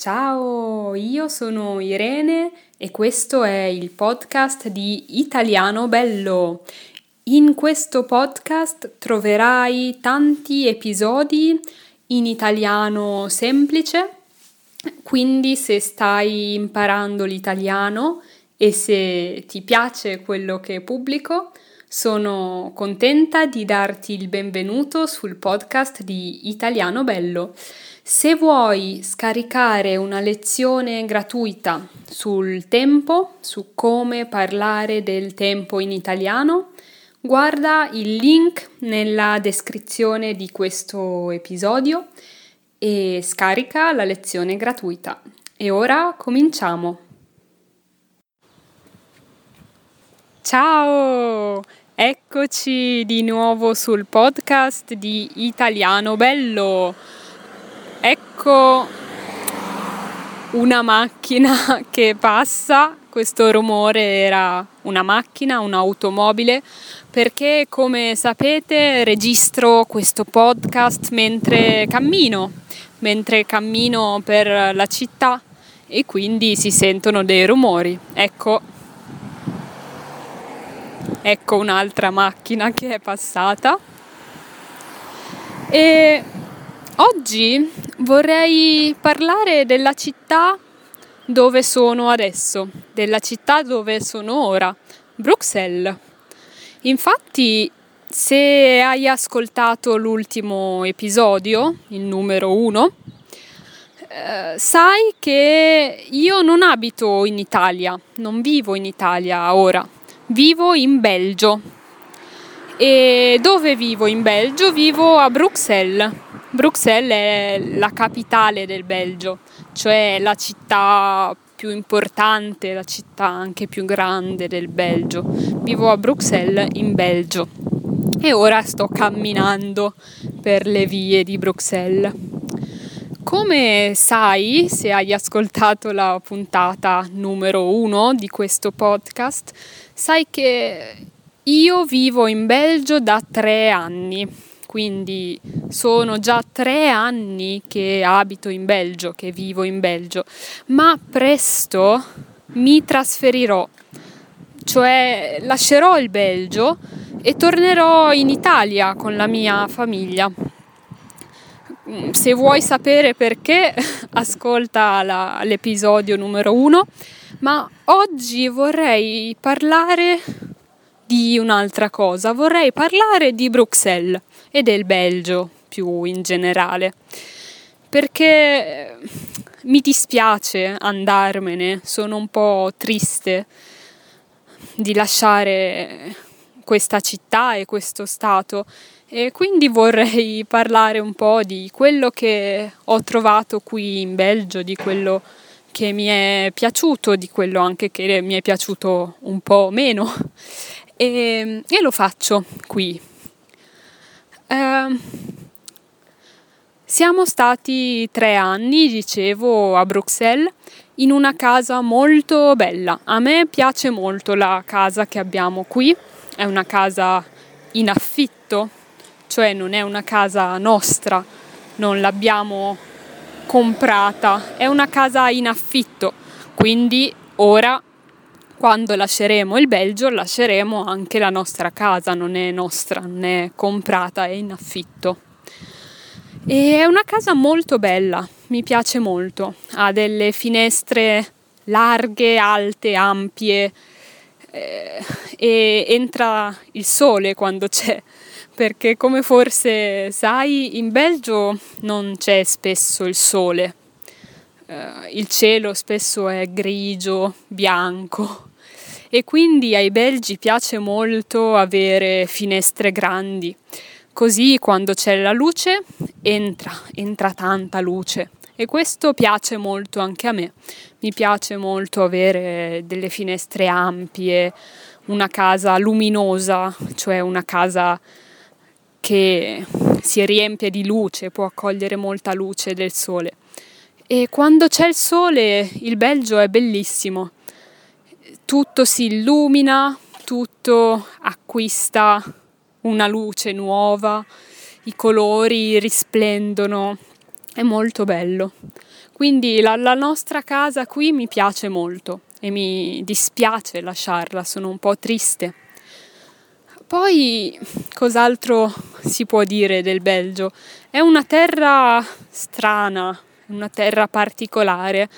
Ciao, io sono Irene e questo è il podcast di Italiano Bello. In questo podcast troverai tanti episodi in italiano semplice, quindi se stai imparando l'italiano e se ti piace quello che pubblico, sono contenta di darti il benvenuto sul podcast di Italiano Bello. Se vuoi scaricare una lezione gratuita sul tempo, su come parlare del tempo in italiano, guarda il link nella descrizione di questo episodio e scarica la lezione gratuita. E ora cominciamo. Ciao! Eccoci di nuovo sul podcast di Italiano Bello. Ecco una macchina che passa, questo rumore era una macchina, un'automobile, perché come sapete registro questo podcast mentre cammino, mentre cammino per la città e quindi si sentono dei rumori. Ecco, ecco un'altra macchina che è passata. E Oggi vorrei parlare della città dove sono adesso, della città dove sono ora, Bruxelles. Infatti, se hai ascoltato l'ultimo episodio, il numero uno, eh, sai che io non abito in Italia, non vivo in Italia ora, vivo in Belgio. E dove vivo in Belgio? Vivo a Bruxelles Bruxelles è la capitale del Belgio, cioè la città più importante, la città anche più grande del Belgio. Vivo a Bruxelles in Belgio e ora sto camminando per le vie di Bruxelles. Come sai, se hai ascoltato la puntata numero uno di questo podcast, sai che io vivo in Belgio da tre anni quindi sono già tre anni che abito in Belgio, che vivo in Belgio, ma presto mi trasferirò, cioè lascerò il Belgio e tornerò in Italia con la mia famiglia. Se vuoi sapere perché, ascolta la, l'episodio numero uno, ma oggi vorrei parlare di un'altra cosa, vorrei parlare di Bruxelles e del Belgio più in generale, perché eh, mi dispiace andarmene, sono un po' triste di lasciare questa città e questo stato e quindi vorrei parlare un po' di quello che ho trovato qui in Belgio, di quello che mi è piaciuto, di quello anche che mi è piaciuto un po' meno. E, e lo faccio qui eh, siamo stati tre anni, dicevo, a Bruxelles in una casa molto bella. A me piace molto la casa che abbiamo qui, è una casa in affitto, cioè non è una casa nostra, non l'abbiamo comprata, è una casa in affitto, quindi ora quando lasceremo il Belgio lasceremo anche la nostra casa, non è nostra, non è comprata, è in affitto. E è una casa molto bella, mi piace molto, ha delle finestre larghe, alte, ampie eh, e entra il sole quando c'è, perché come forse sai in Belgio non c'è spesso il sole, eh, il cielo spesso è grigio, bianco e quindi ai belgi piace molto avere finestre grandi. Così quando c'è la luce entra, entra tanta luce e questo piace molto anche a me. Mi piace molto avere delle finestre ampie, una casa luminosa, cioè una casa che si riempie di luce, può accogliere molta luce del sole. E quando c'è il sole il Belgio è bellissimo tutto si illumina, tutto acquista una luce nuova, i colori risplendono, è molto bello. Quindi la, la nostra casa qui mi piace molto e mi dispiace lasciarla, sono un po' triste. Poi cos'altro si può dire del Belgio? È una terra strana, una terra particolare,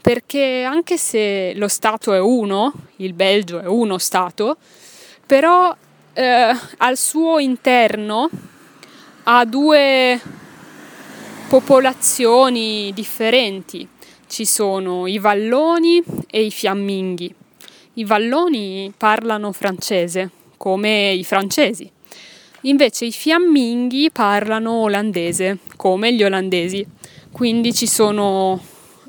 perché anche se lo Stato è uno, il Belgio è uno Stato, però eh, al suo interno ha due popolazioni differenti. Ci sono i valloni e i fiamminghi. I valloni parlano francese, come i francesi. Invece i fiamminghi parlano olandese, come gli olandesi. Quindi ci sono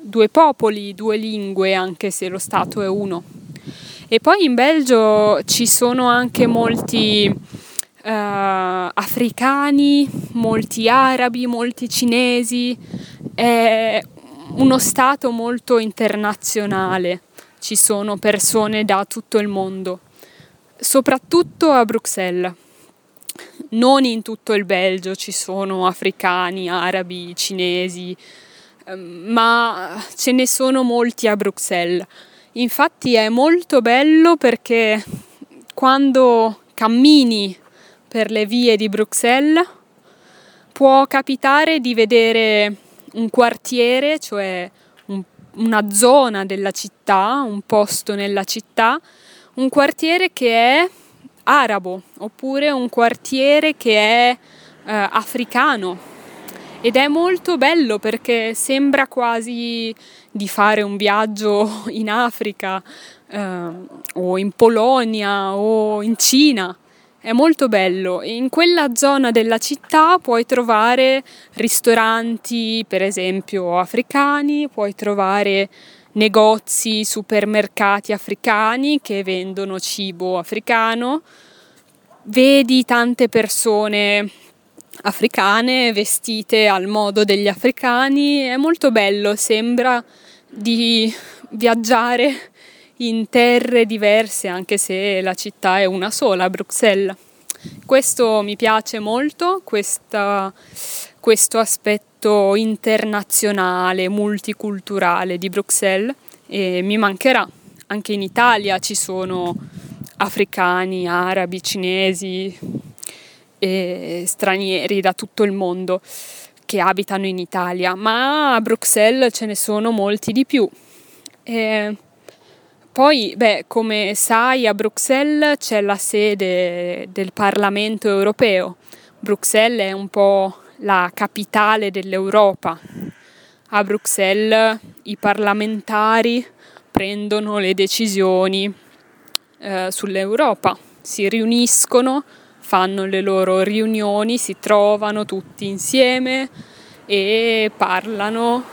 due popoli, due lingue, anche se lo Stato è uno. E poi in Belgio ci sono anche molti uh, africani, molti arabi, molti cinesi. È uno Stato molto internazionale. Ci sono persone da tutto il mondo, soprattutto a Bruxelles non in tutto il Belgio ci sono africani, arabi, cinesi, ehm, ma ce ne sono molti a Bruxelles. Infatti è molto bello perché quando cammini per le vie di Bruxelles può capitare di vedere un quartiere, cioè un, una zona della città, un posto nella città, un quartiere che è arabo oppure un quartiere che è eh, africano ed è molto bello perché sembra quasi di fare un viaggio in Africa eh, o in Polonia o in Cina. È molto bello. In quella zona della città puoi trovare ristoranti, per esempio, africani, puoi trovare negozi, supermercati africani che vendono cibo africano, vedi tante persone africane vestite al modo degli africani, è molto bello, sembra di viaggiare in terre diverse anche se la città è una sola, Bruxelles. Questo mi piace molto, questa, questo aspetto aspetto internazionale, multiculturale di Bruxelles e mi mancherà. Anche in Italia ci sono africani, arabi, cinesi e stranieri da tutto il mondo che abitano in Italia, ma a Bruxelles ce ne sono molti di più. E poi, beh, come sai, a Bruxelles c'è la sede del Parlamento europeo. Bruxelles è un po' la capitale dell'Europa. A Bruxelles i parlamentari prendono le decisioni eh, sull'Europa, si riuniscono, fanno le loro riunioni, si trovano tutti insieme e parlano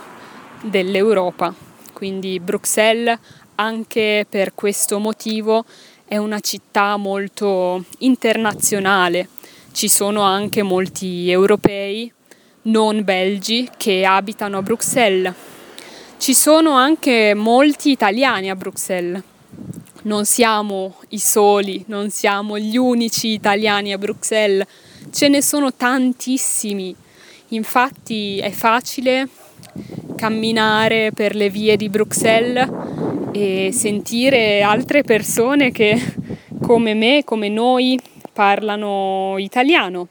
dell'Europa. Quindi Bruxelles anche per questo motivo è una città molto internazionale ci sono anche molti europei non belgi che abitano a Bruxelles. Ci sono anche molti italiani a Bruxelles. Non siamo i soli, non siamo gli unici italiani a Bruxelles, ce ne sono tantissimi. Infatti è facile camminare per le vie di Bruxelles e sentire altre persone che come me, come noi, parlano italiano.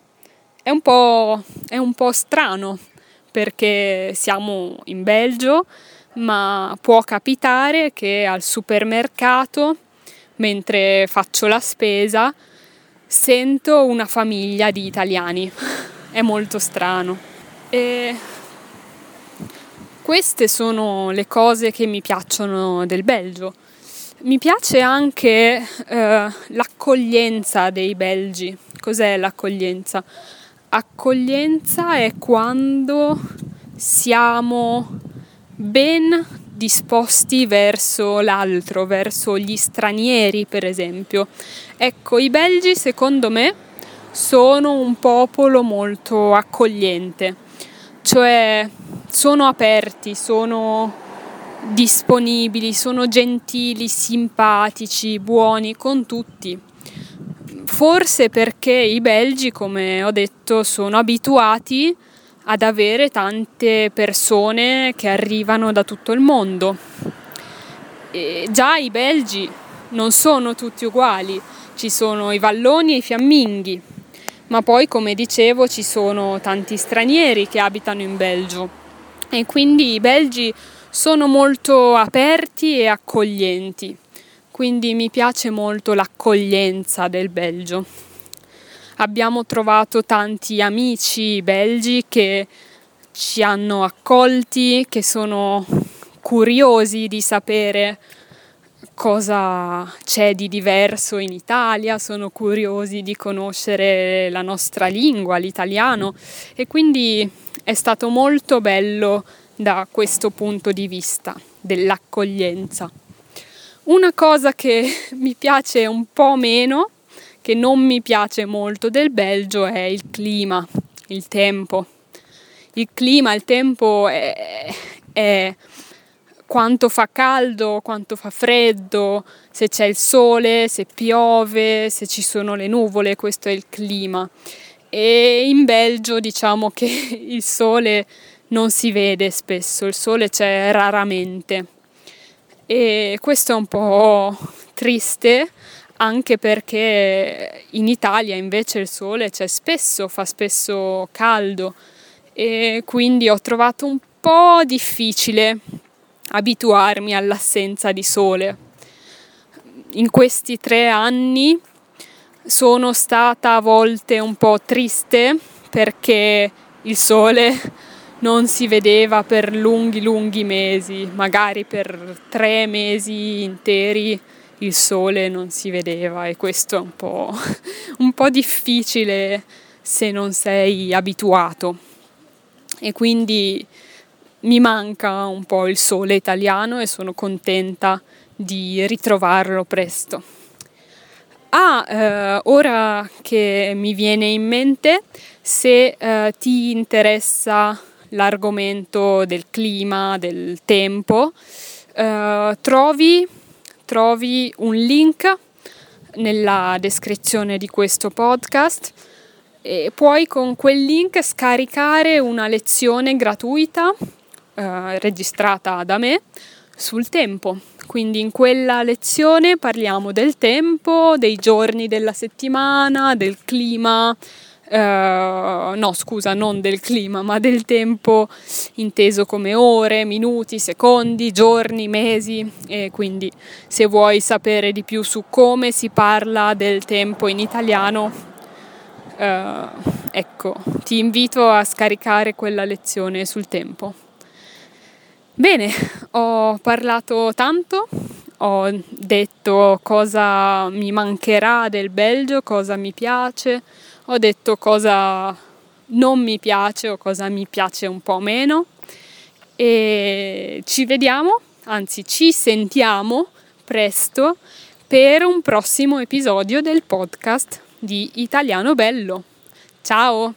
È un po', è un po' strano perché siamo in Belgio, ma può capitare che al supermercato, mentre faccio la spesa, sento una famiglia di italiani. È molto strano. E queste sono le cose che mi piacciono del Belgio. Mi piace anche eh, l'accoglienza dei belgi. Cos'è l'accoglienza? Accoglienza è quando siamo ben disposti verso l'altro, verso gli stranieri, per esempio. Ecco, i belgi, secondo me, sono un popolo molto accogliente, cioè sono aperti, sono disponibili, sono gentili, simpatici, buoni con tutti. Forse perché i belgi, come ho detto, sono abituati ad avere tante persone che arrivano da tutto il mondo. E già i belgi non sono tutti uguali, ci sono i valloni e i fiamminghi, ma poi come dicevo ci sono tanti stranieri che abitano in Belgio e quindi i belgi sono molto aperti e accoglienti, quindi mi piace molto l'accoglienza del Belgio. Abbiamo trovato tanti amici belgi che ci hanno accolti, che sono curiosi di sapere cosa c'è di diverso in Italia, sono curiosi di conoscere la nostra lingua, l'italiano e quindi è stato molto bello da questo punto di vista dell'accoglienza. Una cosa che mi piace un po' meno, che non mi piace molto del Belgio, è il clima, il tempo. Il clima, il tempo è, è quanto fa caldo, quanto fa freddo, se c'è il sole, se piove, se ci sono le nuvole, questo è il clima. E in Belgio diciamo che il sole non si vede spesso, il sole c'è raramente. E questo è un po' triste anche perché in Italia invece il sole c'è spesso, fa spesso caldo e quindi ho trovato un po' difficile abituarmi all'assenza di sole. In questi tre anni sono stata a volte un po' triste perché il sole non si vedeva per lunghi lunghi mesi, magari per tre mesi interi il sole non si vedeva e questo è un po', un po difficile se non sei abituato e quindi mi manca un po' il sole italiano e sono contenta di ritrovarlo presto. Ah, eh, ora che mi viene in mente, se eh, ti interessa l'argomento del clima, del tempo, eh, trovi, trovi un link nella descrizione di questo podcast e puoi con quel link scaricare una lezione gratuita eh, registrata da me sul tempo. Quindi in quella lezione parliamo del tempo, dei giorni della settimana, del clima, eh, no scusa, non del clima, ma del tempo inteso come ore, minuti, secondi, giorni, mesi e quindi se vuoi sapere di più su come si parla del tempo in italiano, eh, ecco, ti invito a scaricare quella lezione sul tempo. Bene, ho parlato tanto, ho detto cosa mi mancherà del Belgio, cosa mi piace, ho detto cosa non mi piace o cosa mi piace un po' meno e ci vediamo, anzi ci sentiamo presto per un prossimo episodio del podcast di Italiano Bello. Ciao!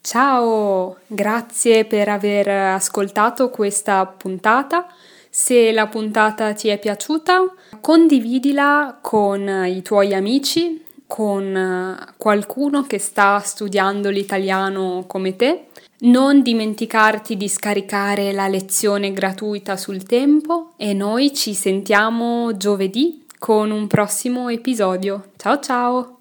Ciao, grazie per aver ascoltato questa puntata. Se la puntata ti è piaciuta, condividila con i tuoi amici, con qualcuno che sta studiando l'italiano come te. Non dimenticarti di scaricare la lezione gratuita sul tempo e noi ci sentiamo giovedì con un prossimo episodio. Ciao ciao!